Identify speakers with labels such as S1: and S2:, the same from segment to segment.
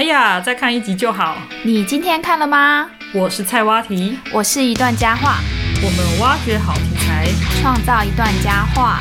S1: 哎呀，再看一集就好。
S2: 你今天看了吗？
S1: 我是菜蛙题，
S2: 我是一段佳话，
S1: 我们挖掘好题材，
S2: 创造一段佳话。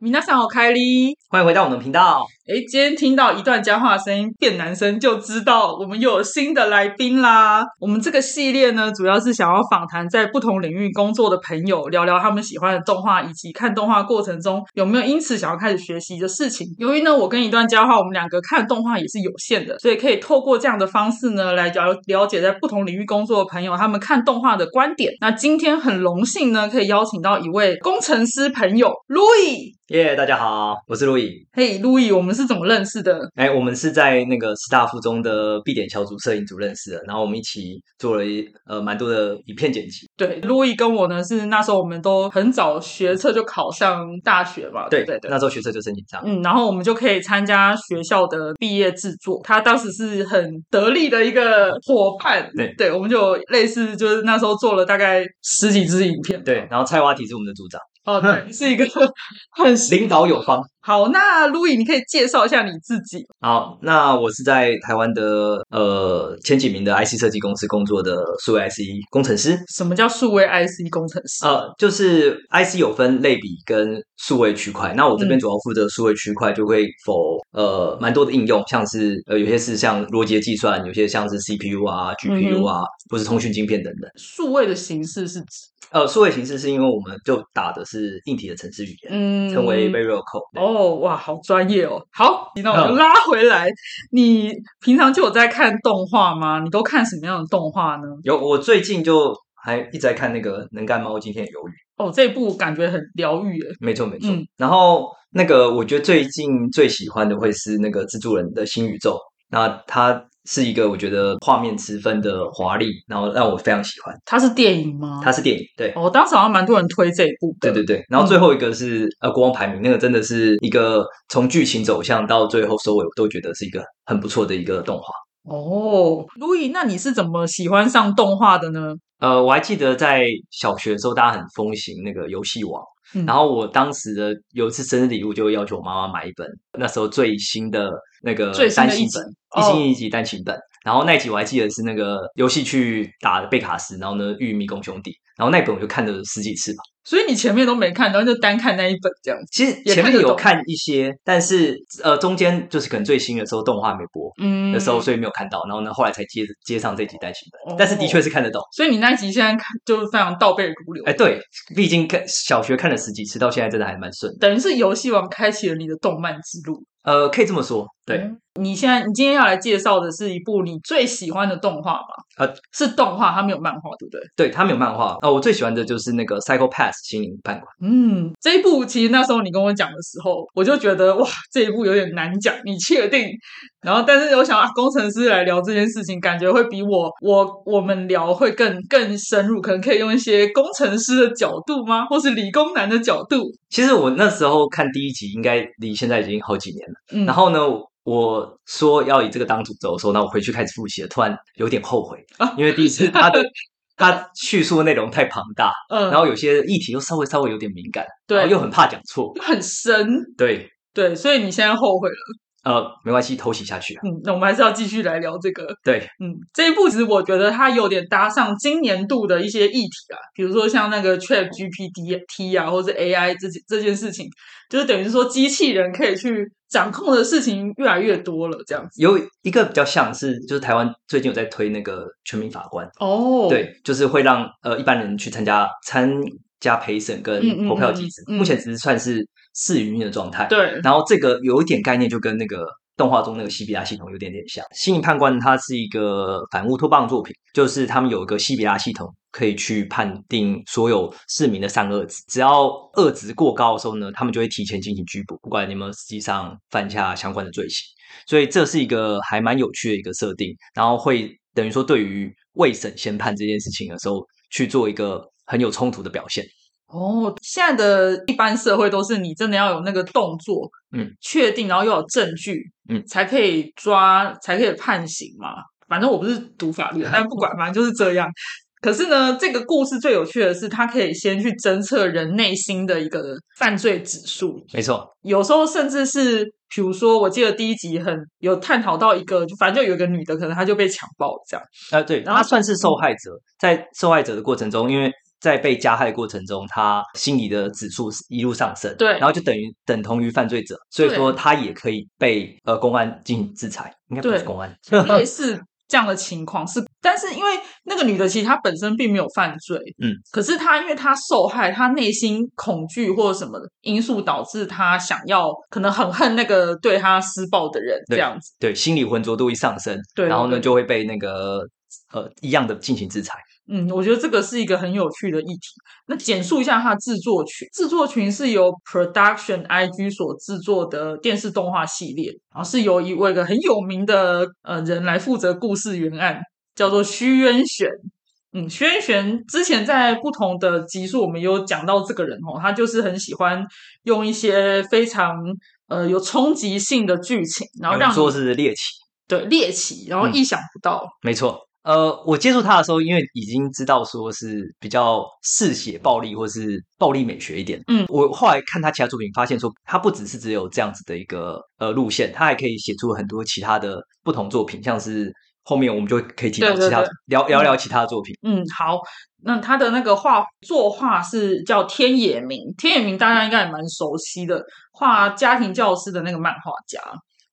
S1: 米娜桑我开哩。
S3: 欢迎回到我们的频道。
S1: 哎，今天听到一段佳话的声音变男生，就知道我们又有新的来宾啦。我们这个系列呢，主要是想要访谈在不同领域工作的朋友，聊聊他们喜欢的动画，以及看动画过程中有没有因此想要开始学习的事情。由于呢，我跟一段佳话，我们两个看动画也是有限的，所以可以透过这样的方式呢，来了了解在不同领域工作的朋友他们看动画的观点。那今天很荣幸呢，可以邀请到一位工程师朋友路易。
S3: 耶，大家好，我是路易。
S1: 嘿，路易，我们是怎么认识的？
S3: 哎，我们是在那个师大附中的 B 点小组摄影组认识的，然后我们一起做了一呃蛮多的影片剪辑。
S1: 对，路易跟我呢是那时候我们都很早学测就考上大学嘛，
S3: 对
S1: 对对。
S3: 那时候学测就申请上，
S1: 嗯，然后我们就可以参加学校的毕业制作。他当时是很得力的一个伙伴，
S3: 对
S1: 对，我们就类似就是那时候做了大概十几支影片。
S3: 对，然后蔡蛙体是我们的组长，
S1: 哦，对，是一个 很
S3: 领导有方。
S1: 好，那路易，你可以介绍一下你自己。
S3: 好，那我是在台湾的呃前几名的 IC 设计公司工作的数位 IC 工程师。
S1: 什么叫数位 IC 工程师？
S3: 呃，就是 IC 有分类比跟数位区块，那我这边主要负责数位区块，就会否呃蛮多的应用，像是呃有些是像逻辑计算，有些像是 CPU 啊、GPU 啊，或是通讯晶片等等。
S1: 数位的形式是指？
S3: 呃，数位形式是因为我们就打的是硬体的程式语言，嗯，称为 Variable Code。
S1: 哦，哇，好专业哦。好，那我就拉回来。你平常就有在看动画吗？你都看什么样的动画呢？
S3: 有，我最近就还一直在看那个《能干猫今天鱿鱼》。
S1: 哦，这部感觉很疗愈诶。
S3: 没错，没错。然后那个，我觉得最近最喜欢的会是那个蜘蛛人的新宇宙。那它是一个我觉得画面十分的华丽，然后让我非常喜欢。
S1: 它是电影吗？
S3: 它是电影，对。
S1: 哦，当时好像蛮多人推这一部。
S3: 对对对。然后最后一个是呃国王排名，那个真的是一个从剧情走向到最后收尾，我都觉得是一个很不错的一个动画。
S1: 哦，路易，那你是怎么喜欢上动画的呢？
S3: 呃，我还记得在小学的时候，大家很风行那个游戏王。然后我当时的有一次生日礼物，就要求我妈妈买一本那时候最新的那个单行本，一星一集单行本。然后那集我还记得是那个游戏去打贝卡斯，然后呢遇迷宫兄弟，然后那本我就看了十几次吧。
S1: 所以你前面都没看，然后就单看那一本这样。
S3: 其实前面有看一些，但是呃中间就是可能最新的时候动画没播，嗯，的时候所以没有看到。然后呢后来才接接上这集单行本，但是的确是看得懂。
S1: 所以你那集现在看就是非常倒背如流。
S3: 哎，对，毕竟看小学看了十几次，到现在真的还蛮顺。
S1: 等于是游戏王开启了你的动漫之路。
S3: 呃，可以这么说，对。
S1: 你现在，你今天要来介绍的是一部你最喜欢的动画吧？呃，是动画，它没有漫画，对不对？
S3: 对，它没有漫画。啊，我最喜欢的就是那个《Psycho Pass》心灵判官。
S1: 嗯，这一部其实那时候你跟我讲的时候，我就觉得哇，这一部有点难讲。你确定？然后，但是我想啊，工程师来聊这件事情，感觉会比我我我们聊会更更深入，可能可以用一些工程师的角度吗？或是理工男的角度？
S3: 其实我那时候看第一集，应该离现在已经好几年了。嗯，然后呢？我说要以这个当主轴的时候，那我回去开始复习了，突然有点后悔啊，因为第一次 他的他叙述的内容太庞大，嗯，然后有些议题又稍微稍微有点敏感，对，又很怕讲错，
S1: 很深，
S3: 对
S1: 对，所以你现在后悔了。
S3: 呃，没关系，偷袭下去。
S1: 嗯，那我们还是要继续来聊这个。
S3: 对，
S1: 嗯，这一部其实我觉得它有点搭上今年度的一些议题啊，比如说像那个 Chat GPT 啊，或者 AI 这这件事情，就是等于说机器人可以去掌控的事情越来越多了，这样子。
S3: 有一个比较像是，就是台湾最近有在推那个全民法官哦，对，就是会让呃一般人去参加参加陪审跟投票机制，目前只是算是。试营运的状态，
S1: 对，
S3: 然后这个有一点概念，就跟那个动画中那个西比拉系统有点点像。心灵判官它是一个反乌托邦作品，就是他们有一个西比拉系统，可以去判定所有市民的善恶值，只要恶值过高的时候呢，他们就会提前进行拘捕，不管你们实际上犯下相关的罪行。所以这是一个还蛮有趣的一个设定，然后会等于说对于未审先判这件事情的时候，去做一个很有冲突的表现。
S1: 哦，现在的一般社会都是你真的要有那个动作，嗯，确定，然后又有证据，嗯，才可以抓，才可以判刑嘛。反正我不是读法律，但不管，反正就是这样。可是呢，这个故事最有趣的是，它可以先去侦测人内心的一个犯罪指数，
S3: 没错，
S1: 有时候甚至是，比如说，我记得第一集很有探讨到一个，就反正就有一个女的，可能她就被强暴这样。
S3: 啊，对，
S1: 然后
S3: 他算是受害者，在受害者的过程中，因为在被加害过程中，他心理的指数是一路上升，
S1: 对
S3: 然后就等于等同于犯罪者，所以说他也可以被呃公安进行制裁，应该不是公安，
S1: 类 似这样的情况是，但是因为那个女的其实她本身并没有犯罪，
S3: 嗯，
S1: 可是她因为她受害，她内心恐惧或者什么的因素导致她想要可能很恨那个对她施暴的人这样子，
S3: 对，心理浑浊度一上升，
S1: 对
S3: 然后呢就会被那个呃一样的进行制裁。
S1: 嗯，我觉得这个是一个很有趣的议题。那简述一下它的制作群，制作群是由 Production IG 所制作的电视动画系列，然后是由一位个很有名的呃人来负责故事原案，叫做虚渊玄。嗯，虚渊玄之前在不同的集数我们有讲到这个人哦，他就是很喜欢用一些非常呃有冲击性的剧情，然后让你
S3: 说是猎奇，
S1: 对猎奇，然后
S3: 嗯
S1: 意想不到。
S3: 没错。呃，我接触他的时候，因为已经知道说是比较嗜血暴力或是暴力美学一点，
S1: 嗯
S3: 我后来看他其他作品，发现说他不只是只有这样子的一个呃路线，他还可以写出很多其他的不同作品，像是后面我们就可以提到其他聊聊聊其他的作品。
S1: 嗯，好，那他的那个画作画是叫天野明，天野明大家应该也蛮熟悉的，画家庭教师的那个漫画家，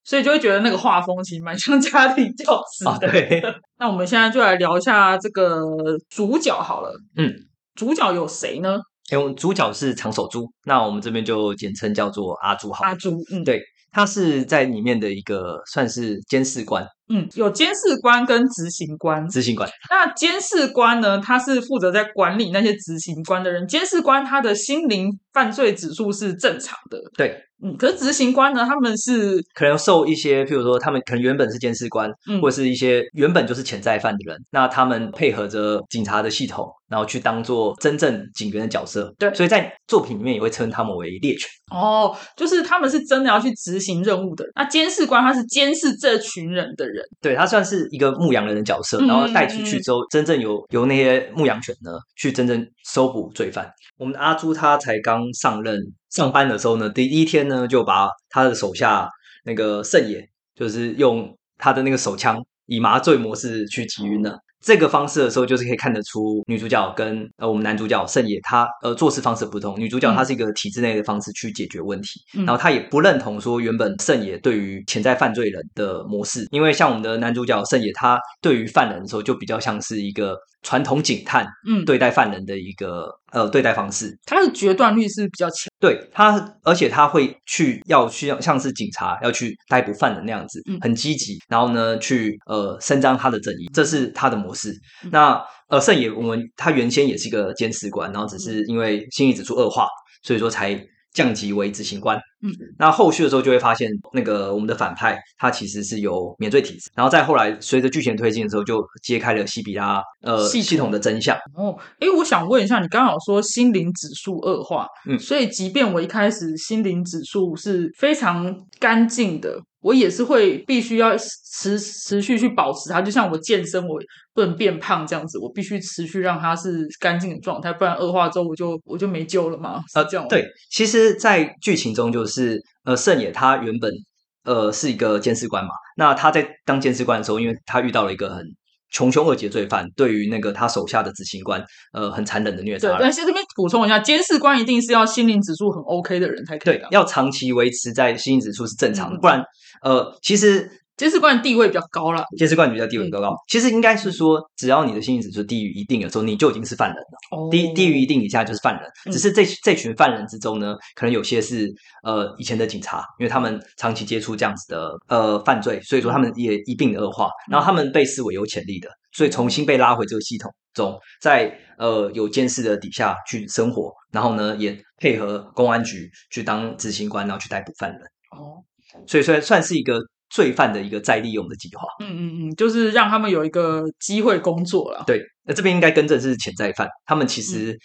S1: 所以就会觉得那个画风其实蛮像家庭教师
S3: 啊，对，
S1: 那我们现在就来聊一下这个主角好了，
S3: 嗯，
S1: 主角有谁呢？
S3: 因为主角是长手猪，那我们这边就简称叫做阿猪好。
S1: 阿猪，嗯，
S3: 对他是在里面的一个算是监视官、
S1: 嗯，有监视官跟执行官。
S3: 执行官，
S1: 那监视官呢，他是负责在管理那些执行官的人。监视官他的心灵犯罪指数是正常的，
S3: 对，
S1: 嗯，可是执行官呢，他们是
S3: 可能受一些，譬如说他们可能原本是监视官，
S1: 嗯
S3: 或者是一些原本就是潜在犯的人，那他们配合着警察的系统，然后去当做真正警员的角色。
S1: 对
S3: 所以在作品里面也会称他们为猎犬。
S1: 哦，就是他们是真的要去执行任务的人。那监视官他是监视这群人的人，
S3: 对他算是一个牧羊人的角色，
S1: 嗯
S3: 然后带出去之后，真正由由那些牧羊犬呢去真正搜捕罪犯。我们的阿朱他才刚上任上班的时候呢，第一天呢就把他的手下那个圣野，就是用他的那个手枪以麻醉模式去击晕了。这个方式的时候，就是可以看得出女主角跟呃我们男主角圣野他呃做事方式不同。女主角
S1: 嗯
S3: 她是一个体制内的方式去解决问题，
S1: 嗯
S3: 然后她也不认同说原本圣野对于潜在犯罪人的模式，因为像我们的男主角圣野，他对于犯人的时候就比较像是一个传统警探
S1: 嗯，
S3: 对待犯人的一个呃对待方式。
S1: 他的决断力是比较强。
S3: 对他，而且他会去要去像是警察要去逮捕犯人那样子，
S1: 嗯
S3: 很积极，然后呢去呃伸张他的正义，这是他的模式。
S1: 嗯
S3: 那呃圣野我们他原先也是一个监视官，然后只是因为心理指数恶化，所以说才降级为执行官。
S1: 嗯，
S3: 那后续的时候就会发现，那个我们的反派他其实是有免罪体质，然后再后来随着剧情推进的时候，就揭开了西比拉呃
S1: 系统
S3: 系统的真相。
S1: 哦，诶，我想问一下，你刚好说心灵指数恶化，
S3: 嗯
S1: 所以即便我一开始心灵指数是非常干净的，我也是会必须要持持续去保持它，就像我健身，我不能变胖这样子，我必须持续让它是干净的状态，不然恶化之后我就我就没救了嘛，是
S3: 呃，
S1: 这样吗？
S3: 对，其实，在剧情中就是呃，圣野他原本呃是一个监视官嘛，那他在当监视官的时候，因为他遇到了一个很穷凶恶极的罪犯，对于那个他手下的执行官，呃，很残忍的虐
S1: 对，
S3: 杀。
S1: 但是这边补充一下，监视官一定是要心灵指数很 OK 的人才可以当，。
S3: 对要长期维持在心灵指数是正常的，
S1: 嗯
S3: 不然呃，其实
S1: 监视官的地位比较高了。
S3: 监视官比较地位比
S1: 嗯
S3: 较高。其实应该是说，只要你的心理指数低于一定的时候，你就已经是犯人了。
S1: 哦
S3: 低低于一定以下就是犯人。
S1: 嗯
S3: 只是这这群犯人之中呢，可能有些是呃以前的警察，因为他们长期接触这样子的呃犯罪，所以说他们也一并的恶化，然后他们被视为有潜力的，所以重新被拉回这个系统中，在呃有监视的底下去生活，然后呢也配合公安局去当执行官，然后去逮捕犯人，
S1: 哦，
S3: 所以算算是一个罪犯的一个再利用的计划。
S1: 嗯嗯嗯，就是让他们有一个机会工作了。
S3: 对，那这边应该更正是潜在犯，他们其实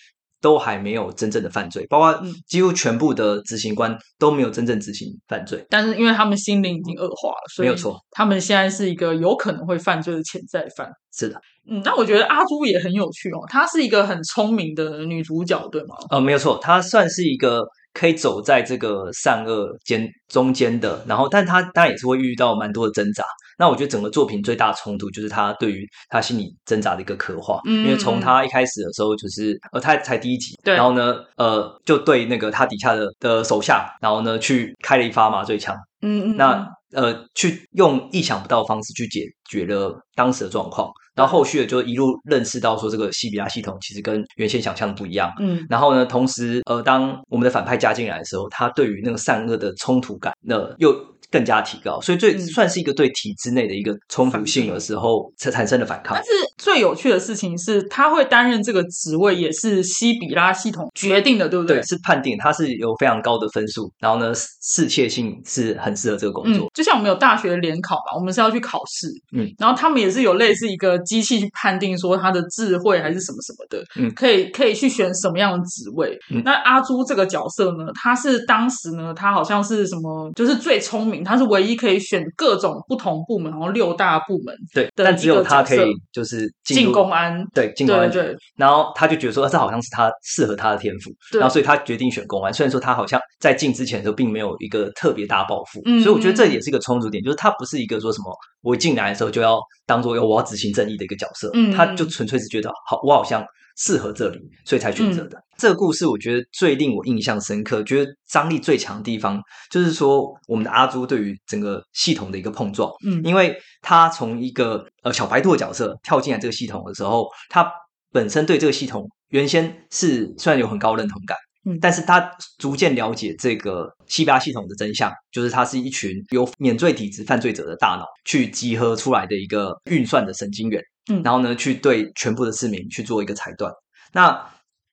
S3: 都还没有真正的犯罪，包括
S1: 嗯
S3: 几乎全部的执行官都没有真正执行犯罪。
S1: 但是因为他们心灵已经恶化了，所以
S3: 没有错，
S1: 他们现在是一个有可能会犯罪的潜在犯。
S3: 是的，
S1: 嗯，那我觉得阿朱也很有趣哦，她是一个很聪明的女主角，对吗？
S3: 呃，没有错，她算是一个可以走在这个善恶间中间的，然后，但他当然也是会遇到蛮多的挣扎。那我觉得整个作品最大的冲突就是他对于他心理挣扎的一个刻画，
S1: 嗯。
S3: 因为从他一开始的时候就是呃，他才第一集，
S1: 对。
S3: 然后呢，呃，就对那个他底下的的手下，然后呢去开了一发麻醉枪，
S1: 嗯嗯，
S3: 那呃，去用意想不到的方式去解决了当时的状况，然后后续的就一路认识到说这个西比拉系统其实跟原先想象的不一样。
S1: 嗯
S3: 然后呢，同时呃，当我们的反派加进来的时候，他对于那个善恶的冲突感，那又更加提高，所以最
S1: 嗯
S3: 算是一个对体制内的一个冲突性的时候才产生的反抗
S1: 但。是最有趣的事情是，他会担任这个职位也是西比拉系统决定的，对不
S3: 对，是判定他是有非常高的分数，然后呢，适切性是很适合这个工
S1: 嗯
S3: 作。，
S1: 就像我们有大学联考嘛，我们是要去考试，
S3: 嗯，
S1: 然后他们也是有类似一个机器去判定说他的智慧还是什么什么的，
S3: 嗯
S1: 可以可以去选什么样的职位。
S3: 嗯
S1: 那阿朱这个角色呢，他是当时呢，他好像是什么，就是最聪明，他是唯一可以选各种不同部门，然后六大部门
S3: 对，但只有他可以就是
S1: 进
S3: 入
S1: 公安。
S3: 对进公安局然后他就觉得说，这好像是他适合他的天赋，
S1: 对
S3: 然后所以他决定选公安。虽然说他好像在进之前的时候并没有一个特别大抱负，
S1: 嗯
S3: 所以我觉得这
S1: 嗯
S3: 也是一个充足点，就是他不是一个说什么我一进来的时候就要当做我要执行正义的一个角色，
S1: 嗯
S3: 他就纯粹是觉得好，我好像适合这里，所以才选
S1: 嗯
S3: 择的。这个故事我觉得最令我印象深刻，觉得张力最强的地方就是说我们的阿朱对于整个系统的一个碰撞。
S1: 嗯
S3: 因为他从一个呃小白兔的角色跳进来这个系统的时候，他本身对这个系统原先是虽然有很高认同感，
S1: 嗯。
S3: 但是他逐渐了解这个西巴系统的真相，就是它是一群由免罪体质犯罪者的大脑去集合出来的一个运算的神经元，
S1: 嗯。
S3: 然后呢去对全部的市民去做一个裁断。那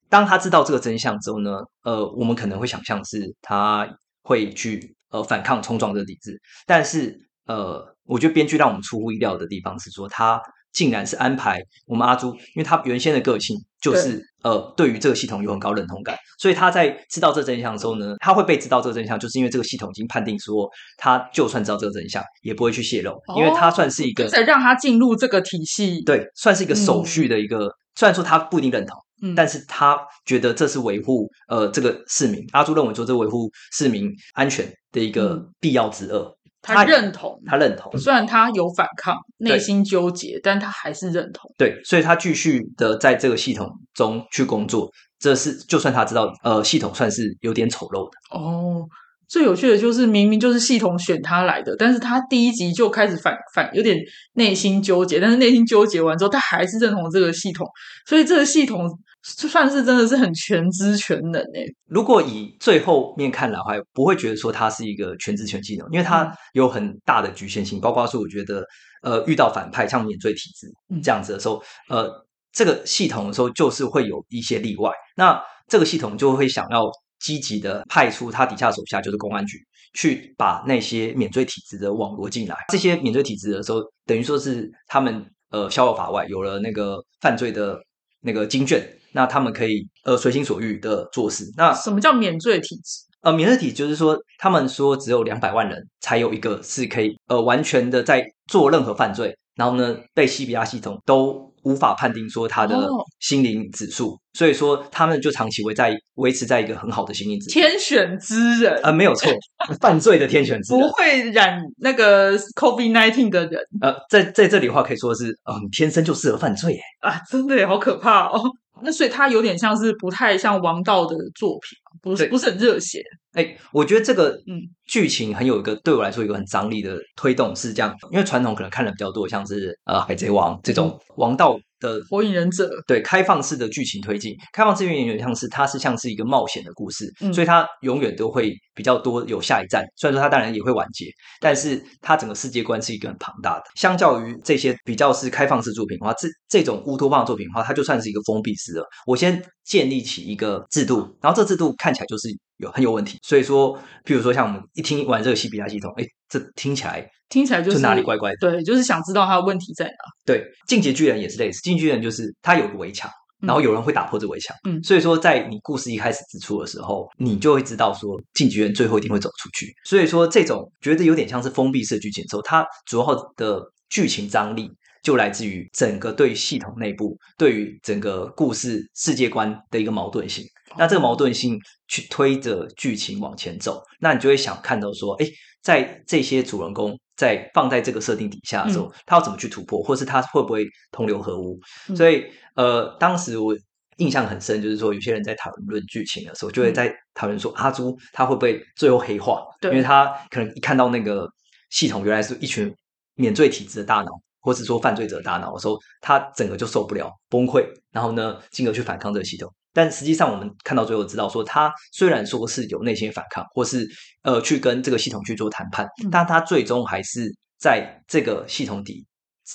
S3: 当他知道这个真相之后呢，呃，我们可能会想象是他会去呃反抗冲撞这个体制，但是呃，我觉得编剧让我们出乎意料的地方是说，他竟然是安排我们阿朱，因为他原先的个性就是呃对于这个系统有很高认同感，所以他在知道这真相的时候呢，他会被知道这个真相，就是因为这个系统已经判定说，他就算知道这个真相，也不会去泄露，因为他算是一个、
S1: 才让他进入这个体系。，
S3: 对，算是一个手续的一个，虽然说他不一定认同。
S1: 嗯，
S3: 但是他觉得这是维护呃这个市民，阿朱认为说这维护市民安全的一个
S1: 嗯
S3: 必要之恶，
S1: 他认同，
S3: 他认同，
S1: 虽然他有反抗，内心纠结，但他还是认同。
S3: 对，所以他继续的在这个系统中去工作，这是就算他知道呃系统算是有点丑陋的，
S1: 哦，最有趣的就是明明就是系统选他来的，但是他第一集就开始反反有点内心纠结，但是内心纠结完之后，他还是认同这个系统，所以这个系统算是真的是很全知全能诶。
S3: 如果以最后面看来的话，不会觉得说它是一个全知全技能，因为它
S1: 嗯。
S3: 有很大的局限性，包括说我觉得呃遇到反派像免罪体制
S1: 嗯。
S3: 这样子的时候，呃这个系统的时候就是会有一些例外，那这个系统就会想要积极的派出他底下手下就是公安局去把那些免罪体制的网罗进来，这些免罪体制的时候，等于说是他们呃逍遥法外，有了那个犯罪的那个经卷，那他们可以呃随心所欲的做事。那
S1: 什么叫免罪体质？
S3: 呃，免罪体就是说，他们说只有两百万人才有一个是可以呃完全的在做任何犯罪，然后呢被西比亚系统都无法判定说他的
S1: 哦
S3: 心灵指数，所以说他们就长期维在维持在一个很好的心灵指数。
S1: 天选之人，
S3: 呃，没有错，犯罪的天选之人
S1: 不
S3: 人。
S1: 会染那个 COVID nineteen 的人
S3: 呃，在在这里的话，可以说是，嗯、天生就适合犯罪耶。
S1: 啊，真的耶好可怕哦。那所以他有点像是不太像王道的作品，不是不是很热血。
S3: 哎，我觉得这个
S1: 嗯。
S3: 剧情很有一个对我来说有一个很张力的推动是这样，因为传统可能看的比较多，像是呃海贼王这种王道的
S1: 火影忍者，
S3: 对开放式的剧情推进，开放式有点像是它是像是一个冒险的故事，
S1: 嗯
S3: 所以它永远都会比较多有下一站。虽然说它当然也会完结，但是它整个世界观是一个很庞大的。相较于这些比较是开放式作品的话，这这种乌托邦作品的话，它就算是一个封闭式的。我先建立起一个制度，然后这制度看起来就是有很有问题。所以说，譬如说像我们一听完这个西比亚系统，哎，这听起来
S1: 听起来就是
S3: 哪里怪怪的。
S1: 对，就是想知道他的问题在哪。
S3: 对，进阶巨人也是类似，进阶巨人就是他有个围墙，然后有人会打破这围墙。
S1: 嗯
S3: 所以说在你故事一开始之初的时候，你就会知道说晋级员最后一定会走出去。所以说这种觉得有点像是封闭式的剧情的时候，它主要的剧情张力。就来自于整个对系统内部、对于整个故事世界观的一个矛盾性。那这个矛盾性去推着剧情往前走，那你就会想看到说，哎，在这些主人公在放在这个设定底下的时候，他要怎么去突破，或是他会不会同流合污？
S1: 嗯
S3: 所以，呃，当时我印象很深，就是说有些人在讨论剧情的时候，就会在讨论说阿朱他会不会最后黑化？
S1: 对
S3: 因为他可能一看到那个系统原来是一群免罪体质的大脑。或是说犯罪者大脑的时候，他整个就受不了崩溃，然后呢，进而去反抗这个系统。但实际上，我们看到最后知道说，他虽然说是有内心反抗，或是呃去跟这个系统去做谈判，
S1: 嗯
S3: 但他最终还是在这个系统底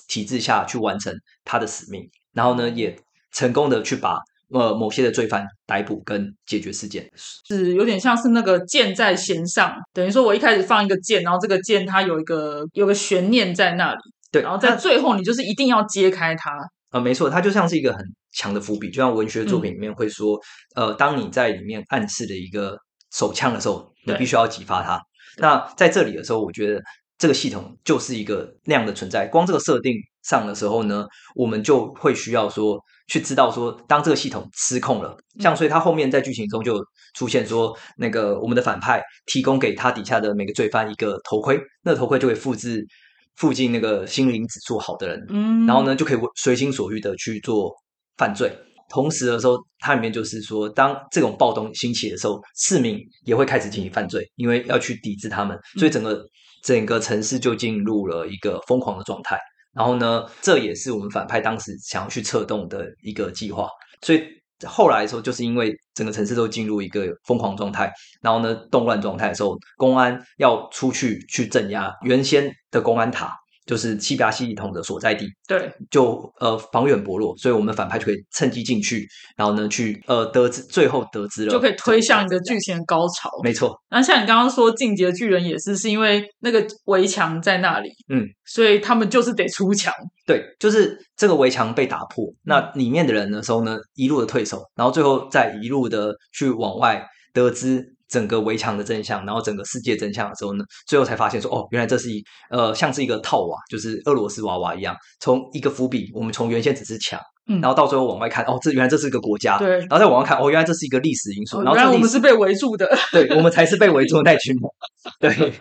S3: 体制下去完成他的使命，然后呢，也成功的去把呃某些的罪犯逮捕跟解决事件。
S1: 是有点像是那个箭在弦上，等于说我一开始放一个箭，然后这个箭它有一个有个悬念在那里，
S3: 对，
S1: 然后在最后你就是一定要揭开它。
S3: 呃，没错，它就像是一个很强的伏笔，就像文学作品里面会说，呃，当你在里面暗示的一个手枪的时候，你必须要激发它。那在这里的时候，我觉得这个系统就是一个那样的存在。光这个设定上的时候呢，我们就会需要说去知道说，当这个系统失控了，像所以他后面在剧情中就出现说，那个我们的反派提供给他底下的每个罪犯一个头盔，那个头盔就会复制附近那个心灵指数好的人
S1: 嗯，
S3: 然后呢，就可以随心所欲的去做犯罪。同时的时候，它里面就是说，当这种暴动兴起的时候，市民也会开始进行犯罪，因为要去抵制他们，所以整个整个城市就进入了一个疯狂的状态。然后呢，这也是我们反派当时想要去策动的一个计划。所以后来的时候，就是因为整个城市都进入一个疯狂状态，然后呢，动乱状态的时候，公安要出去去镇压原先的公安塔，就是西比亚系统的所在地，
S1: 对，
S3: 就呃防远薄弱，所以我们反派就可以趁机进去，然后呢去呃得知最后得知了
S1: 就可以推向一个
S3: 剧，
S1: 剧情的高潮。
S3: 没错，
S1: 那像你刚刚说《进击的巨人》也是，是因为那个围墙在那里，
S3: 嗯，
S1: 所以他们就是得出墙。
S3: 对，就是这个围墙被打破，那里面的人的时候呢，一路的退守，然后最后再一路的去往外得知整个围墙的真相，然后整个世界真相的时候呢，最后才发现说，哦，原来这是一呃像是一个套娃，就是俄罗斯娃娃一样，从一个伏笔，我们从原先只是墙，
S1: 嗯
S3: 然后到最后往外看，哦，这原来这是一个国家，
S1: 对
S3: 然后再往外看，哦，原来这是一个历史因素，然后
S1: 我们是被围住的。
S3: 对我们才是被围住的那群人，对。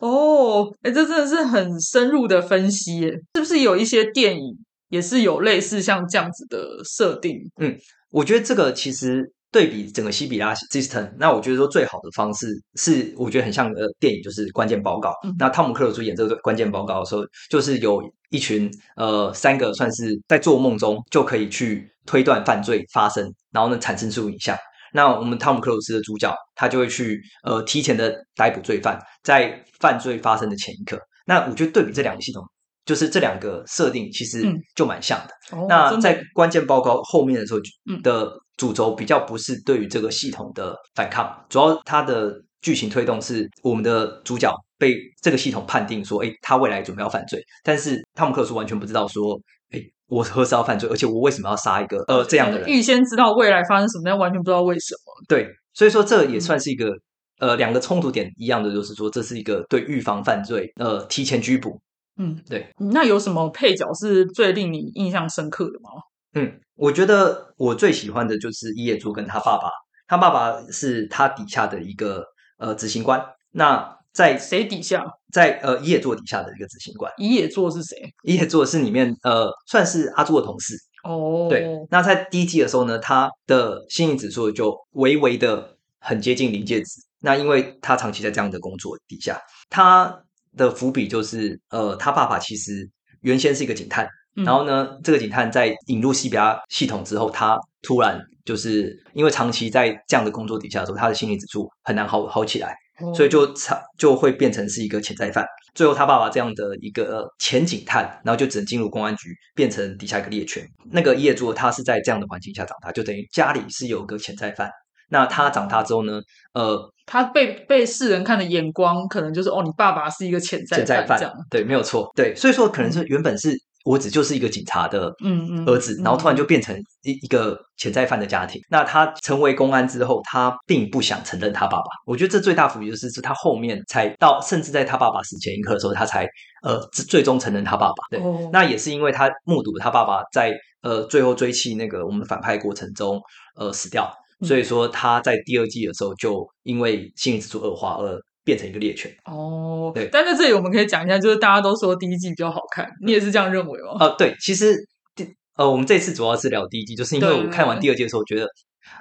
S1: 哦，哎，这真的是很深入的分析耶，是不是有一些电影也是有类似像这样子的设定？
S3: 嗯我觉得这个其实对比整个西比拉 system，那我觉得说最好的方式是，我觉得很像呃电影，就是关键报告。
S1: 嗯
S3: 那汤姆克鲁斯演这个关键报告的时候，就是有一群呃三个算是在做梦中就可以去推断犯罪发生，然后呢产生出影像。那我们汤姆克鲁斯的主角，他就会去呃提前的逮捕罪犯，在犯罪发生的前一刻。那我觉得对比这两个系统，就是这两个设定其实
S1: 嗯
S3: 就蛮像的。
S1: 哦
S3: 那在关键报告后面的时候
S1: 嗯
S3: 的主轴比较不是对于这个系统的反抗，主要它的剧情推动是我们的主角被这个系统判定说，哎，他未来准备要犯罪，但是汤姆克鲁斯完全不知道说，哎，我何时要犯罪，而且我为什么要杀一个呃这样的人？
S1: 预先知道未来发生什么，但完全不知道为什么。
S3: 对，所以说这
S1: 嗯
S3: 也算是一个。呃，两个冲突点一样的，就是说这是一个对预防犯罪，呃，提前拘捕，
S1: 嗯，
S3: 对。
S1: 那有什么配角是最令你印象深刻的吗？
S3: 嗯，我觉得我最喜欢的就是伊野猪跟他爸爸，他爸爸是他底下的一个呃执行官。那在
S1: 谁底下？
S3: 在呃伊野座底下的一个执行官，
S1: 伊野座是谁？
S3: 伊野座是里面呃算是阿朱的同事。
S1: 哦，
S3: 对，那在第一季的时候呢，他的心理指数就微微的很接近临界值。那因为他长期在这样的工作底下，他的伏笔就是呃他爸爸其实原先是一个警探。
S1: 嗯
S3: 然后呢，这个警探在引入 CBR 系统之后，他突然就是因为长期在这样的工作底下的时候，他的心理指数很难好好起来，
S1: 哦
S3: 所以就长就会变成是一个潜在犯。最后他爸爸这样的一个呃前警探，然后就只能进入公安局，变成底下一个猎犬。那个业主他是在这样的环境下长大，就等于家里是有个潜在犯。那他长大之后呢，呃，
S1: 他被被世人看的眼光，可能就是哦，你爸爸是一个潜在
S3: 潜在犯对，没有错，对，所以说可能是原本是我只就是一个警察的
S1: 嗯嗯
S3: 儿子，
S1: 嗯
S3: 然后突然就变成一一个潜在犯的家庭。那他成为公安之后，他并不想承认他爸爸。我觉得这最大伏笔就是，是他后面才到，甚至在他爸爸死前一刻的时候，他才呃最最终承认他爸爸。对，
S1: 哦
S3: 那也是因为他目睹他爸爸在呃最后追妻那个我们反派过程中呃死掉，
S1: 嗯
S3: 所以说他在第二季的时候就因为心理指数恶化而变成一个猎犬。
S1: 哦，
S3: 对
S1: 但在这里我们可以讲一下，就是大家都说第一季比较好看，你也是这样认为吗？
S3: 呃，对，其实第呃我们这次主要是聊第一季，就是因为我看完第二季的时候，觉得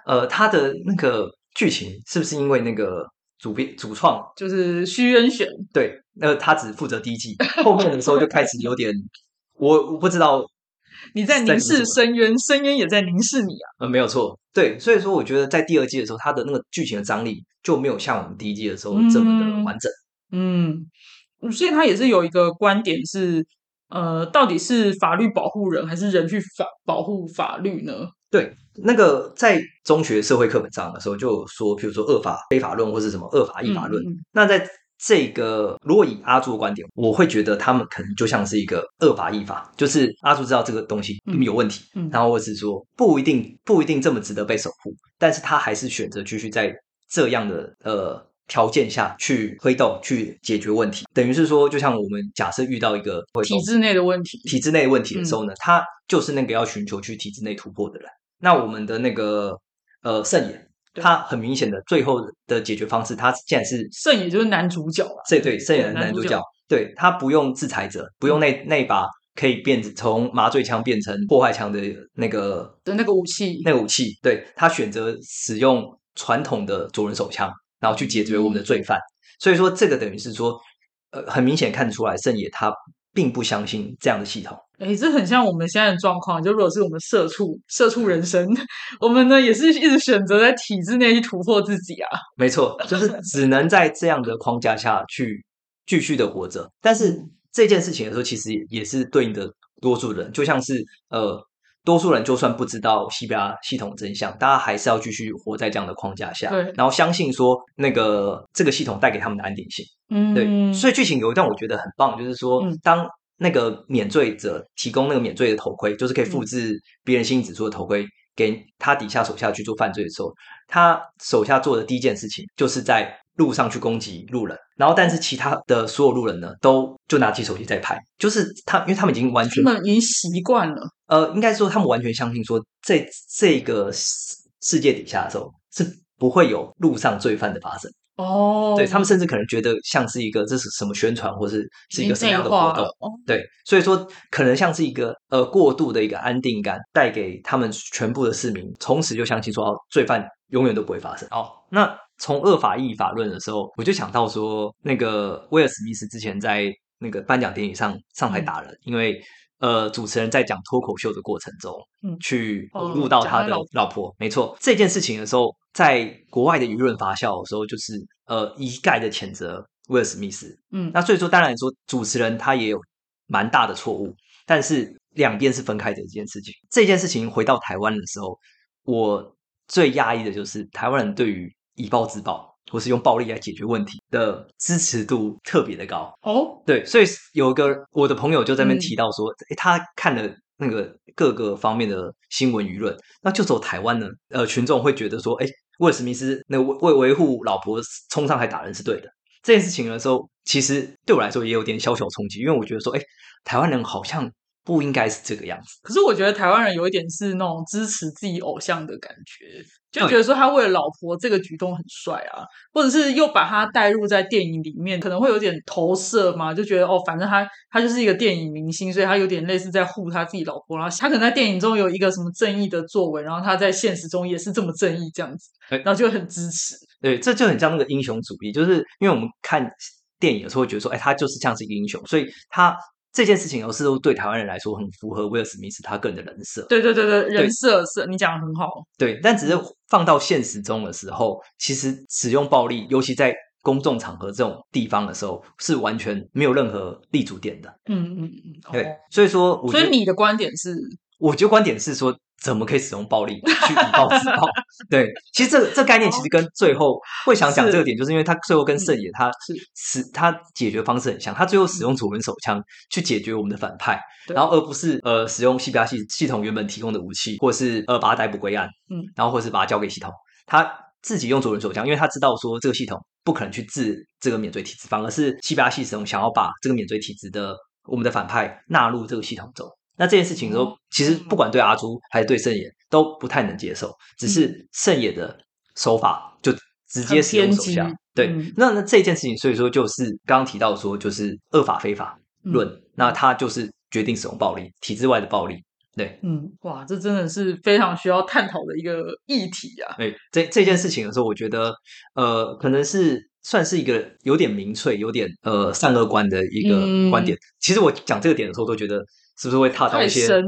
S3: 呃他的那个剧情是不是因为那个主编主创
S1: 就是虚渊选，
S3: 对，那他只负责第一季，后面的时候就开始有点我我不知道
S1: 你在凝视深渊，深渊也在凝视你啊。
S3: 呃，没有错，对，所以说我觉得在第二季的时候，它的那个剧情的张力就没有像我们第一季的时候这么的完整。
S1: 嗯，所以他也是有一个观点是，呃，到底是法律保护人，还是人去法保护法律呢？
S3: 对，那个在中学社会课本上的时候就有说，譬如说恶法非法论或是什么恶法异法论。那在这个如果以阿朱的观点，我会觉得他们可能就像是一个恶法依法，就是阿朱知道这个东西
S1: 嗯
S3: 有问题，
S1: 嗯
S3: 然后或是说不一定不一定这么值得被守护，但是他还是选择继续在这样的呃条件下去推动去解决问题，等于是说，就像我们假设遇到一个会
S1: 体制内的问题，
S3: 体制内问题的时候呢，他就是那个要寻求去体制内突破的人。那我们的那个呃圣野，他很明显的最后的解决方式，他现在是
S1: 圣也就是男主角啊。
S3: 对对圣野的
S1: 男主角
S3: 男主角，对他不用制裁者，不用那那把可以变从麻醉枪变成破坏枪的那个
S1: 的那个武器，
S3: 那个武器，对他选择使用传统的左轮手枪，然后去解决我们的罪犯。所以说，这个等于是说，呃，很明显看得出来，圣野他并不相信这样的系统。
S1: 哎，这很像我们现在的状况。就如果是我们社畜，社畜人生，我们呢也是一直选择在体制内去突破自己啊。
S3: 没错，就是只能在这样的框架下去继续的活着。但是这件事情的时候，其实也也是对应的多数人，就像是呃，多数人就算不知道西班牙系统真相，大家还是要继续活在这样的框架下，
S1: 对
S3: 然后相信说那个这个系统带给他们的安定性。
S1: 嗯，
S3: 对，所以剧情有一段我觉得很棒，就是说
S1: 嗯
S3: 当。那个免罪者提供那个免罪的头盔，就是可以复制别人心理指数的头盔，给他底下手下去做犯罪的时候，他手下做的第一件事情就是在路上去攻击路人，然后但是其他的所有路人呢，都就拿起手机在拍，就是他，因为他们已经完全
S1: 他们已经习惯了。
S3: 呃，应该说他们完全相信说，在这个世世界底下的时候是不会有路上罪犯的发生。
S1: 哦，
S3: 对他们甚至可能觉得像是一个这是什么宣传，或是是一个什么样的活动对，所以说可能像是一个呃过度的一个安定感，带给他们全部的市民，从此就相信说哦，罪犯永远都不会发生。哦，那从恶法义法论的时候，我就想到说，那个威尔史密斯之前在那个颁奖典礼上上台打人，因为。呃，主持人在讲脱口秀的过程中，
S1: 嗯
S3: 去
S1: 哦
S3: 录到他的
S1: 老婆
S3: 老婆，没错。这件事情的时候，在国外的舆论发酵的时候，就是呃一概的谴责威尔史密斯，
S1: 嗯，
S3: 那所以说，当然说主持人他也有蛮大的错误，但是两边是分开的一件事情。这件事情回到台湾的时候，我最压抑的就是台湾人对于以暴制暴或是用暴力来解决问题的支持度特别的高。
S1: 哦，
S3: 对，所以有个我的朋友就在那边
S1: 嗯
S3: 提到说，诶他看了那个各个方面的新闻舆论，那就走台湾呢，呃，群众会觉得说，哎，威尔史密斯那为为维护老婆冲上台打人是对的。这件事情的时候，其实对我来说也有点小小冲击，因为我觉得说，哎，台湾人好像不应该是这个样子。
S1: 可是我觉得台湾人有一点是那种支持自己偶像的感觉，就觉得说他为了老婆这个举动很帅啊，或者是又把他带入在电影里面，可能会有点投射嘛，就觉得哦，反正他他就是一个电影明星，所以他有点类似在护他自己老婆，然后他可能在电影中有一个什么正义的作为，然后他在现实中也是这么正义这样子，
S3: 对
S1: 然后就很支持。
S3: 对，这就很像那个英雄主义，就是因为我们看电影的时候会觉得说，哎，他就是像是一个英雄，所以他这件事情有时候对台湾人来说很符合威尔史密斯他个人的人设。
S1: 对对对对，人设是你讲的很好。
S3: 对，但只是放到现实中的时候，其实使用暴力，尤其在公众场合这种地方的时候，是完全没有任何立足点的。
S1: 嗯嗯嗯，
S3: 对，
S1: 哦
S3: 所以说，我
S1: 所以你的观点是，
S3: 我觉得观点是说，怎么可以使用暴力 去以暴制暴？对，其实这这概念其实跟最后会想讲这个点，就是因为他最后跟圣野他
S1: 是。
S3: 使他解决方式很像，他最后使用左轮手枪去解决我们的反派，然后而不是呃使用 CPR 系系统原本提供的武器，或是呃把他逮捕归案，
S1: 嗯，
S3: 然后或是把他交给系统，他自己用左轮手枪，因为他知道说这个系统不可能去治这个免罪体质，反而是 CPR 系统想要把这个免罪体质的我们的反派纳入这个系统中。那这件事情的时候
S1: 哦，
S3: 其实不管对阿朱还是对圣野都不太能接受，只是圣野的手法就直接使用手枪
S1: 嗯很偏激。
S3: 对
S1: 嗯，
S3: 那那这件事情，所以说就是刚刚提到说，就是恶法非法
S1: 嗯
S3: 论，那他就是决定使用暴力，体制外的暴力。对，
S1: 嗯，哇，这真的是非常需要探讨的一个议题啊。
S3: 对这这件事情的时候，我觉得呃，可能是算是一个有点民粹、有点呃善恶观的一个
S1: 嗯
S3: 观点。其实我讲这个点的时候，都觉得是不是会踏到
S1: 太
S3: 一些
S1: 深，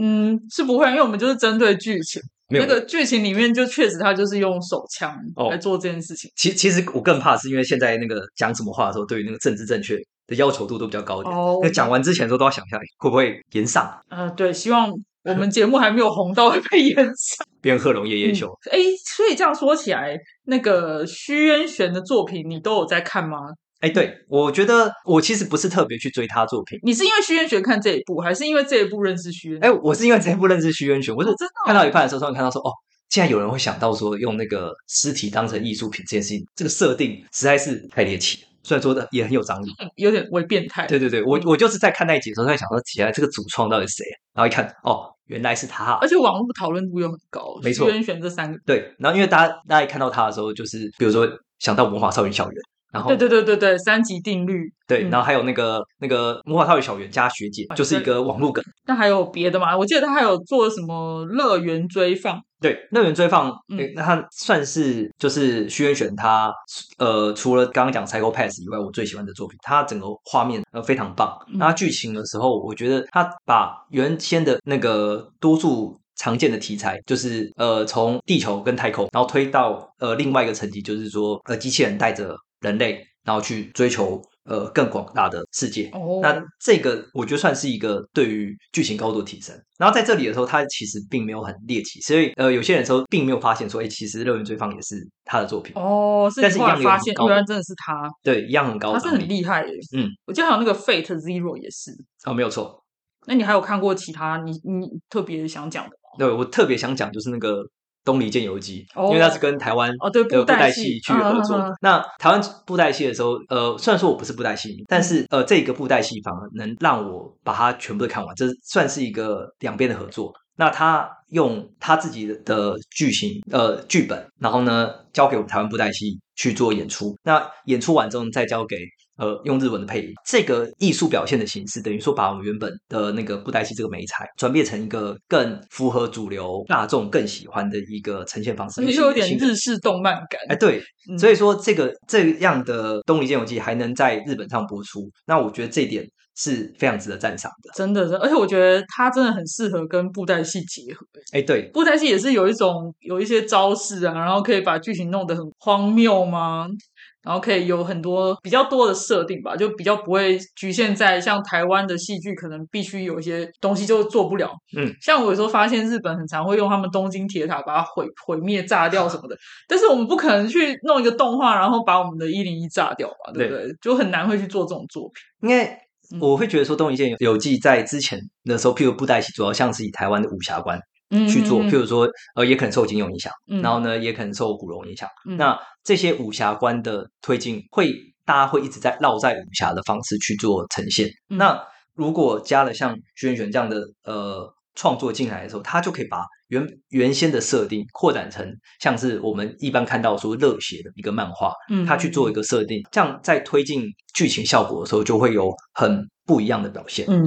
S1: 嗯，是不会，因为我们就是针对剧情，
S3: 没有
S1: 那个剧情里面就确实他就是用手枪
S3: 哦
S1: 来做这件事情。
S3: 其其实我更怕是因为现在那个讲什么话的时候，对于那个政治正确的要求度都比较高一点。
S1: 哦
S3: 那讲完之前的时候都要想一下，会不会延上，
S1: 呃，对，希望我们节目还没有红到会被延上。
S3: 变贺龙夜夜秀？
S1: 哎、所以这样说起来，那个虚渊玄的作品你都有在看吗？
S3: 哎、对我觉得我其实不是特别去追他作品。
S1: 你是因为虚渊玄看这一部，还是因为这一部认识虚渊？
S3: 哎、我是因为这一部认识虚渊玄，我是
S1: 哦真的哦
S3: 看到一半的时候，突然看到说，哦，竟然有人会想到说用那个尸体当成艺术品这件事情，这个设定实在是太猎奇了。虽然说的也很有张力，
S1: 有点微变态。
S3: 对对对，我我就是在看那一集的时候在想说，起来这个主创到底是谁？然后一看，哦，原来是他。
S1: 而且网络讨论度又很高，
S3: 没错
S1: 虚渊玄这三个，
S3: 对，然后因为大家大家一看到他的时候，就是比如说想到魔法少女小圆，然后
S1: 对对对对对，三级定律。
S3: 对
S1: 嗯
S3: 然后还有那个那个魔法少女小圆加学姐，就是一个网络梗。
S1: 那还有别的吗？我记得他还有做什么乐园追放，
S3: 对，乐园追放，
S1: 嗯
S3: 诶那他算是就是徐元玄他呃，除了刚刚讲 Psycho Pass 以外，我最喜欢的作品，他整个画面呃非常棒。
S1: 嗯
S3: 那剧情的时候，我觉得他把原先的那个多数常见的题材，就是呃从地球跟太空，然后推到呃另外一个层级，就是说呃机器人带着人类，然后去追求呃更广大的世界。
S1: 哦
S3: 那这个我觉得算是一个对于剧情高度提升。然后在这里的时候，他其实并没有很猎奇，所以呃，有些人说并没有发现说，哎，其实《乐园追放》也是他的作品，
S1: 哦，是
S3: 但是一样有很高
S1: 原来真的是他，
S3: 对，一样很高
S1: 他是。很厉害耶。
S3: 嗯，
S1: 我记得还有那个 Fate Zero 也是。
S3: 哦，没有错。
S1: 那你还有看过其他你你特别想讲的吗？
S3: 对我特别想讲就是那个《东篱见游记》
S1: 哦
S3: 因为他是跟台湾
S1: 哦对
S3: 的布
S1: 布袋戏
S3: 去合作。那台湾布袋戏的时候，呃，虽然说我不是布袋戏迷，但是呃，这个布袋戏反而能让我把它全部都看完，这算是一个两边的合作。那他用他自己的剧情呃剧本，然后呢交给我们台湾布袋戏去做演出。那演出完之后再交给呃用日文的配音。这个艺术表现的形式，等于说把我们原本的那个布袋戏这个美材转变成一个更符合主流大众更喜欢的一个呈现方式，
S1: 又有点日式动漫感。
S3: 哎，对，
S1: 嗯
S3: 所以说这个这样的《东离剑游记》还能在日本上播出，那我觉得这一点是非常值得赞赏的。
S1: 真的，是而且我觉得它真的很适合跟布袋戏结合。
S3: 哎，对，
S1: 布袋戏也是有一种有一些招式啊，然后可以把剧情弄得很荒谬吗？然后可以有很多比较多的设定吧，就比较不会局限在像台湾的戏剧，可能必须有一些东西就做不了。
S3: 嗯，
S1: 像我有时候发现日本很常会用他们东京铁塔把它毁毁灭、炸掉什么的，但是我们不可能去弄一个动画，然后把我们的一零一炸掉吧，对不对？就很难会去做这种作品。
S3: 因为
S1: 嗯
S3: 我会觉得说《东野剑游记》在之前的时候，譬如布袋戏主要像是以台湾的武侠观
S1: 嗯
S3: 去做，
S1: 嗯
S3: 譬如说呃，也可能受金庸影响，
S1: 嗯
S3: 然后呢，也可能受古龙影响。
S1: 嗯
S3: 那这些武侠观的推进，会大家会一直在绕在武侠的方式去做呈现。
S1: 嗯
S3: 那如果加了像轩辕这样的呃创作进来的时候，他就可以把原原先的设定扩展成像是我们一般看到说热血的一个漫画，
S1: 嗯
S3: 他去做一个设定，这样在推进剧情效果的时候，就会有很不一样的表现。
S1: 嗯，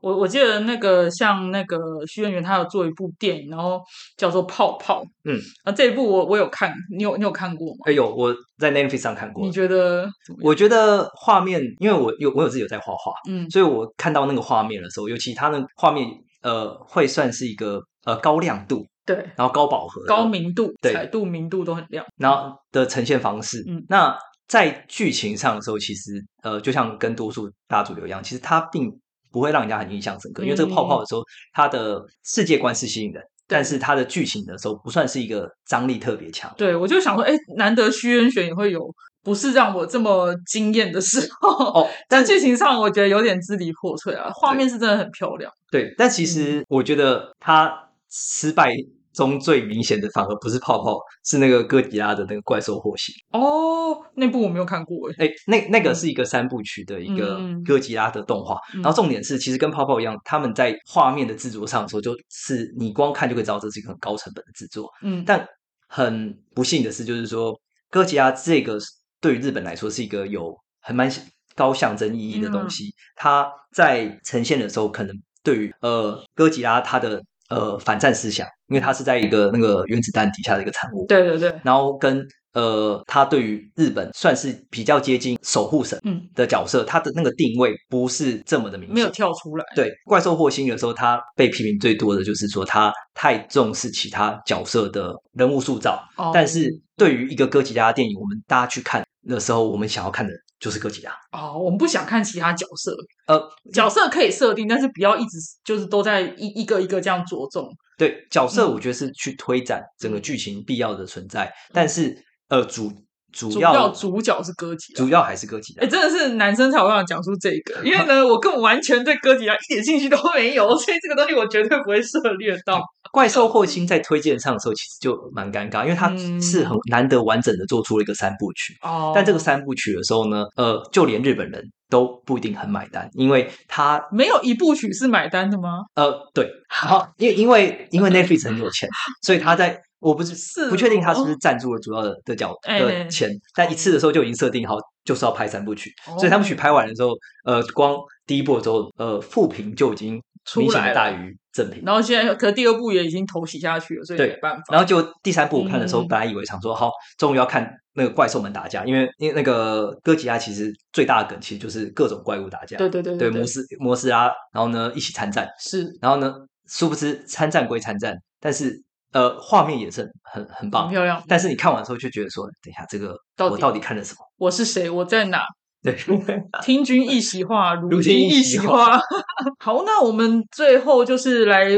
S1: 我我记得那个像那个徐媛媛，她有做一部电影，然后叫做《泡泡》。
S3: 嗯，
S1: 啊，这一部我我有看，你有你有看过吗？
S3: 哎呦，我在 Netflix 上看过
S1: 你，觉得？
S3: 我觉得画面，因为我有我有自己有在画画，
S1: 嗯
S3: 所以我看到那个画面的时候，尤其它那个画面，呃，会算是一个呃高亮度，
S1: 对，
S3: 然后高饱和、
S1: 高明度、
S3: 对
S1: 彩度、明度都很亮。
S3: 然后的呈现方式。
S1: 嗯
S3: 那在剧情上的时候，其实呃，就像跟多数大主流一样，其实它并不会让人家很印象深刻，因为这个泡泡的时候，它的世界观是吸引人，但是它的剧情的时候不算是一个张力特别强。
S1: 对，我就想说，哎，难得虚渊玄也会有不是让我这么惊艳的时候。
S3: 哦，但
S1: 但剧情上我觉得有点支离破碎啊，画面是真的很漂亮。
S3: 对，但其实我觉得他失败中最明显的反而不是泡泡，是那个哥吉拉的那个怪兽火星。
S1: 哦，那部我没有看过哎。
S3: 哎，那那个是一个三部曲的一个
S1: 嗯。
S3: 哥吉拉的动画，
S1: 嗯。
S3: 然后重点是，其实跟泡泡一样，他们在画面的制作上的时候，就是你光看就可以知道这是一个很高成本的制作。
S1: 嗯，
S3: 但很不幸的是，就是说哥吉拉这个对于日本来说是一个有很蛮高象征意义的
S1: 嗯
S3: 东西，它在呈现的时候，可能对于呃哥吉拉它的呃反战思想，因为它是在一个那个原子弹底下的一个产物，
S1: 对对对，
S3: 然后跟呃，他对于日本算是比较接近守护神
S1: 嗯，
S3: 的角色，他的那个定位不是这么的明显。
S1: 没有跳出来。
S3: 对怪兽霍星的时候他被批评最多的就是说他太重视其他角色的人物塑造，
S1: 哦
S3: 但是对于一个哥吉拉电影，我们大家去看的时候，我们想要看的就是哥吉拉。
S1: 哦，我们不想看其他角色，
S3: 呃，
S1: 角色可以设定，但是不要一直就是都在一一个一个这样着重。
S3: 对角色，
S1: 嗯
S3: 我觉得是去推展整个剧情必要的存在，但是呃主主
S1: 主
S3: 要
S1: 要主角是哥吉拉
S3: 主。要还是哥吉拉
S1: 哎，。真的是男生才有办法讲出这个，因为呢，我根本完全对哥吉拉一点兴趣都没有，所以这个东西我绝对不会涉猎到。
S3: 怪兽霍星在推荐上的时候，其实就蛮尴尬，因为他
S1: 嗯
S3: 是很难得完整的做出了一个三部曲。
S1: 哦
S3: 但这个三部曲的时候呢，呃，就连日本人都不一定很买单，因为他
S1: 没有一部曲是买单的吗？
S3: 呃，对，好，因为因为因为 Netflix 很有钱，所以他在我不是
S1: 是
S3: 不确定他是不
S1: 哦
S3: 是赞助了主要的的角
S1: 哎
S3: 的钱，但一次的时候就已经设定好就是要拍三部曲，
S1: 哦
S3: 所以三部曲拍完的时候，呃，光第一部的时候，呃，负评就已经
S1: 出
S3: 明显
S1: 来
S3: 大于正品。
S1: 然后现在可第二部也已经头洗下去了，所以没办法。
S3: 然后就第三部我看的时候，
S1: 嗯
S3: 本来以为想说，好，终于要看那个怪兽们打架，因为因为那个哥吉拉其实最大的梗其实就是各种怪物打架，
S1: 对对对对，
S3: 对摩斯摩斯拉，然后呢一起参战，
S1: 是
S3: 然后呢殊不知参战归参战，但是呃画面也是很很棒
S1: 很，漂亮。
S3: 但是你看完之后就觉得说，等一下这个
S1: 到
S3: 我到底看了什么？
S1: 我是谁？我在哪？
S3: 对，
S1: 听君一席话，如
S3: 如听一
S1: 席
S3: 席话
S1: 话。好，那我们最后就是来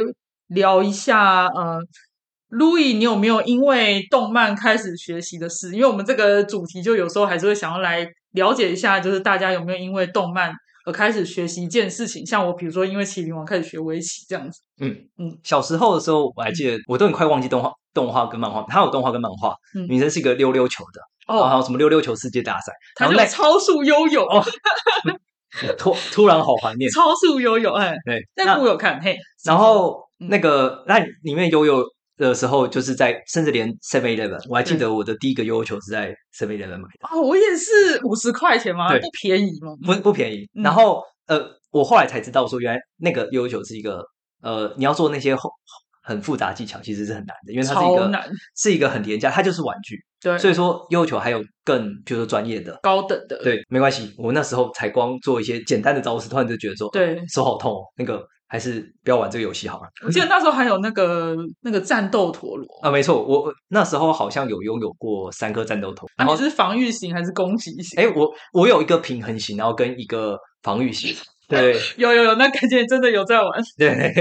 S1: 聊一下，呃，Louis，你有没有因为动漫开始学习的事？因为我们这个主题就有时候还是会想要来了解一下，就是大家有没有因为动漫而开始学习一件事情？像我，比如说因为麒麟王开始学围棋这样子。
S3: 嗯
S1: 嗯
S3: 嗯，小时候的时候我还记得，我都很快忘记动画动画跟漫画，它有动画跟漫画，
S1: 嗯
S3: 女生是一个溜溜球的，然后还
S1: 哦，
S3: 有什么溜溜球世界大赛，
S1: 他
S3: 然后那
S1: 就超速悠泳，
S3: 哦突突然好怀念，
S1: 超速悠泳，哎，
S3: 对，
S1: 那我有看，嘿。
S3: 然后
S1: 嗯
S3: 那个那里面悠悠的时候，就是在甚至连 Seven Eleven，我还记得我的第一个悠悠球是在 Seven Eleven 买的，
S1: 哦，我也是五十块钱吗？不便宜吗？
S3: 不不便宜。
S1: 嗯
S3: 然后呃，我后来才知道说，原来那个悠悠球是一个呃，你要做那些后很复杂技巧，其实是很难的，因为它是一个是一个很廉价，它就是玩具。
S1: 对，
S3: 所以说悠悠球还有更就是说专业的。
S1: 高等的，
S3: 对，没关系，我那时候才光做一些简单的招式，突然就觉得说，
S1: 对
S3: 手好痛哦，那个还是不要玩这个游戏好了。
S1: 我记得 那时候还有那个那个战斗陀螺，
S3: 啊，没错，我我那时候好像有拥有过三颗战斗陀，然后
S1: 然后是防御型还是攻击型？
S3: 哎，我我有一个平衡型，然后跟一个防御型。对。
S1: 有有有，那感觉真的有在玩。
S3: 对，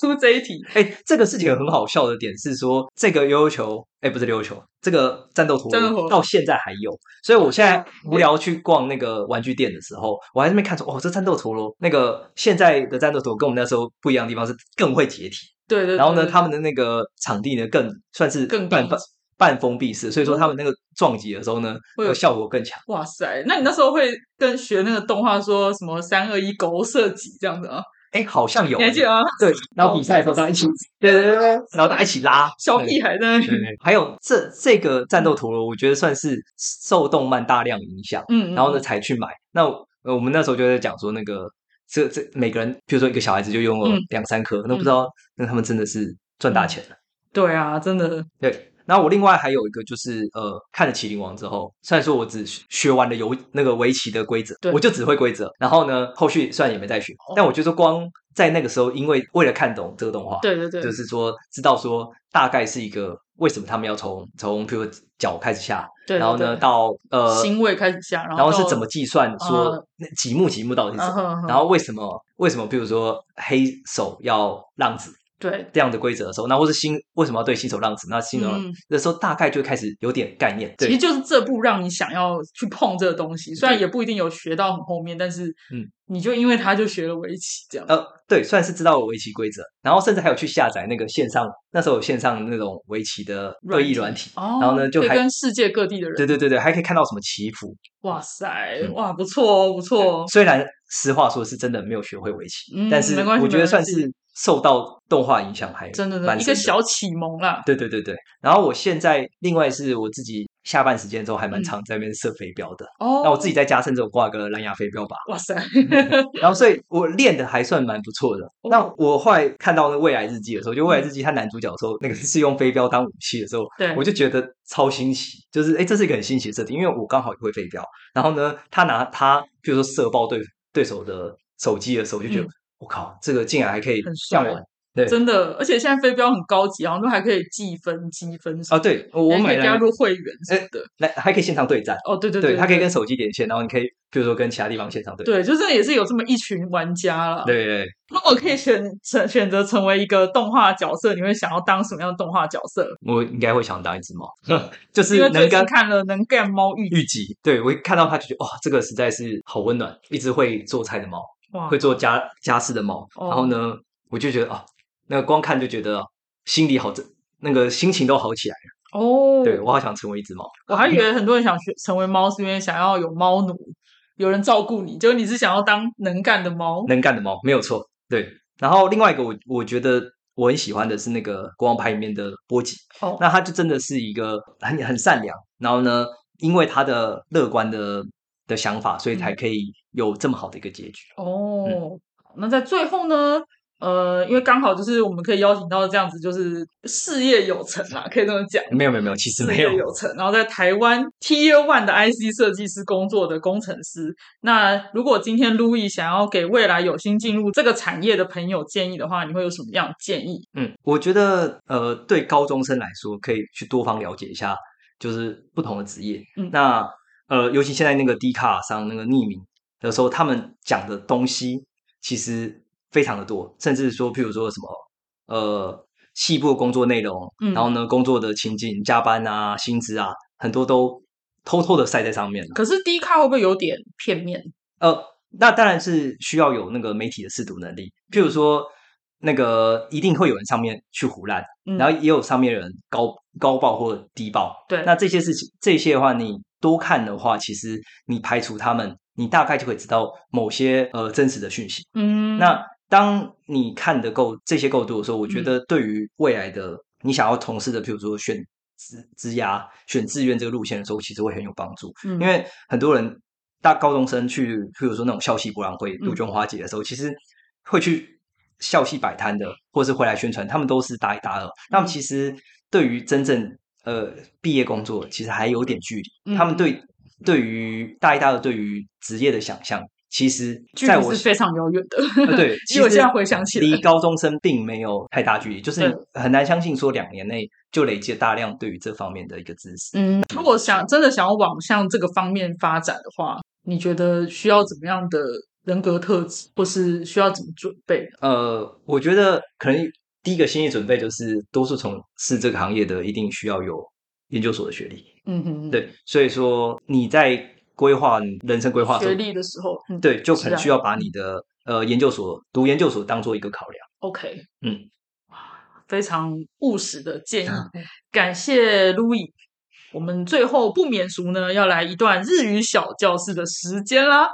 S1: 出这一题，
S3: 哎，这个事情很好笑的点是说，这个悠悠球，哎，不是悠悠球，这个战斗陀
S1: 螺
S3: 螺。到现在还有，所以我现在 无聊去逛那个玩具店的时候，我还在那边看说，哦，这战斗陀螺，那个现在的战斗陀螺跟我们那时候不一样的地方是更会解体，
S1: 对对对。
S3: 然后呢，他们的那个场地呢更算是
S1: 更密
S3: 半半半封闭式，所以说他们那个撞击的时候呢，
S1: 会有
S3: 呃效果更强。
S1: 哇塞，那你那时候会跟学那个动画说什么三二一勾射击这样子啊？
S3: 哎，好像有
S1: 你还记得吗？
S3: 对，然后比赛的时候大家一起，对对对对，然后大家一起拉，对
S1: 小屁孩在那
S3: 还有这这个战斗陀螺，我觉得算是受动漫大量影响，
S1: 嗯，嗯
S3: 然后呢
S1: 嗯
S3: 才去买。那呃我们那时候就在讲说，那个这这每个人，比如说一个小孩子就拥有
S1: 嗯
S3: 两三颗，那不知道那他们真的是赚大钱了。
S1: 对啊，真的，
S3: 对。然后我另外还有一个就是呃，看了《麒麟王》之后，虽然说我只学完了游那个围棋的规则
S1: 对，
S3: 我就只会规则。然后呢，后续虽然也没再学，
S1: 哦
S3: 但我觉得光在那个时候，因为为了看懂这个动画，
S1: 对对对，
S3: 就是说知道说大概是一个为什么他们要从从比如说脚开始下，
S1: 对对
S3: 然后呢到呃
S1: 星位开始下，然
S3: 后是怎么计算说
S1: 呃
S3: 那几目几目到底是什么，然后为什么为什么比如说黑手要浪子，
S1: 对，
S3: 这样的规则的时候，那或是新为什么要对新手浪子？那新手浪
S1: 嗯
S3: 的时候，大概就开始有点概念。对
S1: 其实就是这部让你想要去碰这个东西，虽然也不一定有学到很后面，但是
S3: 嗯，
S1: 你就因为他就学了围棋这样。
S3: 呃，对，算是知道了围棋规则，然后甚至还有去下载那个线上，那时候有线上那种围棋的恶意软体，
S1: 哦，
S3: 然后呢就还
S1: 跟世界各地的人，
S3: 对对对对，还可以看到什么棋谱。
S1: 哇塞，
S3: 嗯
S1: 哇，不错哦，不错哦。
S3: 虽然实话说是真的没有学会围棋，
S1: 嗯
S3: 但是我觉得算是受到动画影响还
S1: 真的的一个小启蒙啦。
S3: 对对对对。然后我现在另外是我自己下班时间之后还蛮
S1: 嗯。
S3: 常在那边射飞镖的。
S1: 哦，
S3: 那我自己在家甚至有挂个蓝牙飞镖吧，
S1: 哇塞，
S3: 然后所以我练的还算蛮不错的。
S1: 哦。
S3: 那我后来看到那未来日记的时候，就未来日记他男主角的时候，那个是用飞镖当武器的时候，
S1: 对。
S3: 我就觉得超新奇，就是哎，这是一个很新奇的设定，因为我刚好也会飞镖，然后呢，他拿他比如说射爆对对手的手机的时候，我就觉得
S1: 嗯
S3: 我、靠，这个竟然还可以
S1: 很帅
S3: 这样玩。对
S1: 真的，而且现在飞镖很高级，好像都还可以计分、积分什
S3: 啊，对，我我
S1: 还可以加入会员什么的。
S3: 来还可以现场对战，
S1: 哦，对对
S3: 对，
S1: 对，
S3: 它可以跟手机连线，然后你可以比如说跟其他地方现场对。
S1: 对，就是也是有这么一群玩家了。，
S3: 对对，
S1: 如果可以选选选择成为一个动画角色，你会想要当什么样的动画角色？
S3: 我应该会想当一只猫，就是
S1: 因为最
S3: 能跟
S1: 近看了《能干猫遇
S3: 御集，对我一看到它就觉得哇，这个实在是好温暖，一只会做菜的猫，
S1: 哇
S3: 会做家家事的猫。
S1: 哦
S3: 然后呢，我就觉得啊，那个光看就觉得心里好，那个心情都好起来了。
S1: 哦，
S3: 对我好想成为一只猫。
S1: 我还以为很多人想学成为猫，是因为想要有猫奴，有人照顾你，结果你是想要当能干的猫。
S3: 能干的猫，没有错。对，然后另外一个我我觉得我很喜欢的是那个国王牌里面的波吉，
S1: 哦
S3: 那他就真的是一个很很善良，然后呢，因为他的乐观的的想法，所以才可以有这么好的一个结局。
S1: 哦，那在最后呢？呃，因为刚好就是我们可以邀请到这样子，就是事业有成啊，可以这么讲。
S3: 没有没有没有，其实没有。
S1: 业有成，然后在台湾 Tier One 的 IC 设计师工作的工程师。那如果今天 Louis 想要给未来有心进入这个产业的朋友建议的话，你会有什么样的建议？
S3: 嗯，我觉得呃，对高中生来说，可以去多方了解一下，就是不同的职业。
S1: 嗯
S3: 那呃，尤其现在那个低卡上那个匿名的时候，他们讲的东西其实非常的多，甚至说，譬如说什么呃，细部的工作内容，
S1: 嗯
S3: 然后呢，工作的情景、加班啊、薪资啊，很多都偷偷的晒在上面了。
S1: 可是低卡会不会有点片面？
S3: 呃，那当然是需要有那个媒体的试读能力。譬如说，那个一定会有人上面去胡乱，
S1: 嗯
S3: 然后也有上面人高高报或低报。
S1: 对
S3: 那这些事情，这些的话，你多看的话，其实你排除他们，你大概就可以知道某些呃真实的讯息。
S1: 嗯，
S3: 那当你看的够这些够多的时候，我觉
S1: 嗯
S3: 得对于未来的你想要从事的，譬如说选职职涯、选志愿这个路线的时候，其实会很有帮助。
S1: 嗯
S3: 因为很多人大高中生去，譬如说那种校系博览会、
S1: 嗯
S3: 杜鹃花节的时候，其实会去校系摆摊的，或是回来宣传，他们都是大一、大二。那
S1: 嗯
S3: 么其实对于真正呃毕业工作，其实还有点距离。
S1: 嗯
S3: 他们对对于大一、大二对于职业的想象，其实
S1: 距
S3: 在我
S1: 离是非常遥远的。
S3: 呃对，其实
S1: 我现在回想起来
S3: 离高中生并没有太大距离，就是
S1: 对
S3: 很难相信说两年内就累积了大量对于这方面的一个知识。
S1: 嗯，如果想真的想要往向这个方面发展的话，你觉得需要怎么样的人格特质，或是需要怎么准备？
S3: 呃，我觉得可能第一个心理准备就是，多数从事这个行业的一定需要有研究所的学历。
S1: 嗯哼，，
S3: 对，所以说你在规划人生规划
S1: 学，历的时候，嗯，
S3: 对，就可
S1: 是啊
S3: 能需要把你的呃研究所读研究所当做一个考量。
S1: ，OK，
S3: 嗯，
S1: 非常务实的建议，感谢 Louis。我们最后不免俗呢，要来一段日语小教室的时间啦。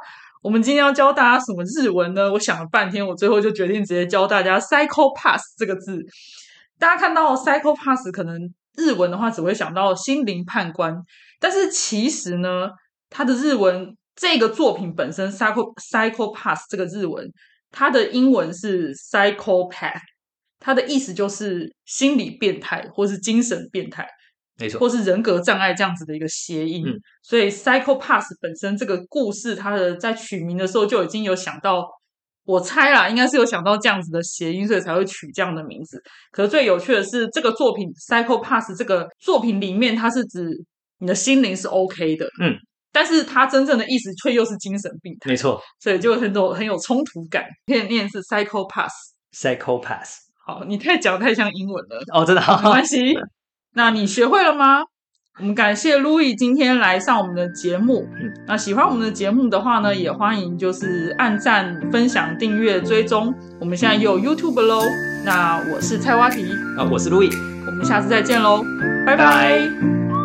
S1: 我们今天要教大家什么日文呢？我想了半天，我最后就决定直接教大家 “psychopath” 这个字。大家看到 “psychopath”，可能日文的话只会想到心灵判官，但是其实呢，它的日文这个作品本身 “psycho psychopath” 这个日文，它的英文是 “psychopath”，它的意思就是心理变态或是精神变态。
S3: 没错
S1: 或，是人格障碍这样子的一个谐音。
S3: 嗯
S1: 所以 psychopath 本身这个故事，它的在取名的时候就已经有想到，我猜啦，应该是有想到这样子的谐音，所以才会取这样的名字。可是最有趣的是，这个作品 psychopath 这个作品里面，它是指你的心灵是 OK 的，
S3: 嗯，
S1: 但是它真正的意思却又是精神病态，
S3: 没错
S1: 所以就很有很有冲突感。可以念是 psychopath。
S3: ，psychopath。
S1: 好，你太讲得太像英文了，
S3: 哦，真的
S1: 没关系。那你学会了吗？我们感谢 Louis 今天来上我们的节目。
S3: 嗯
S1: 那喜欢我们的节目的话呢，也欢迎就是按赞、分享、订阅、追踪。我们现在也有 YouTube 喽。那我是菜蛙皮，
S3: 啊，我是 Louis，。
S1: 我们下次再见喽，拜
S3: 拜
S1: 拜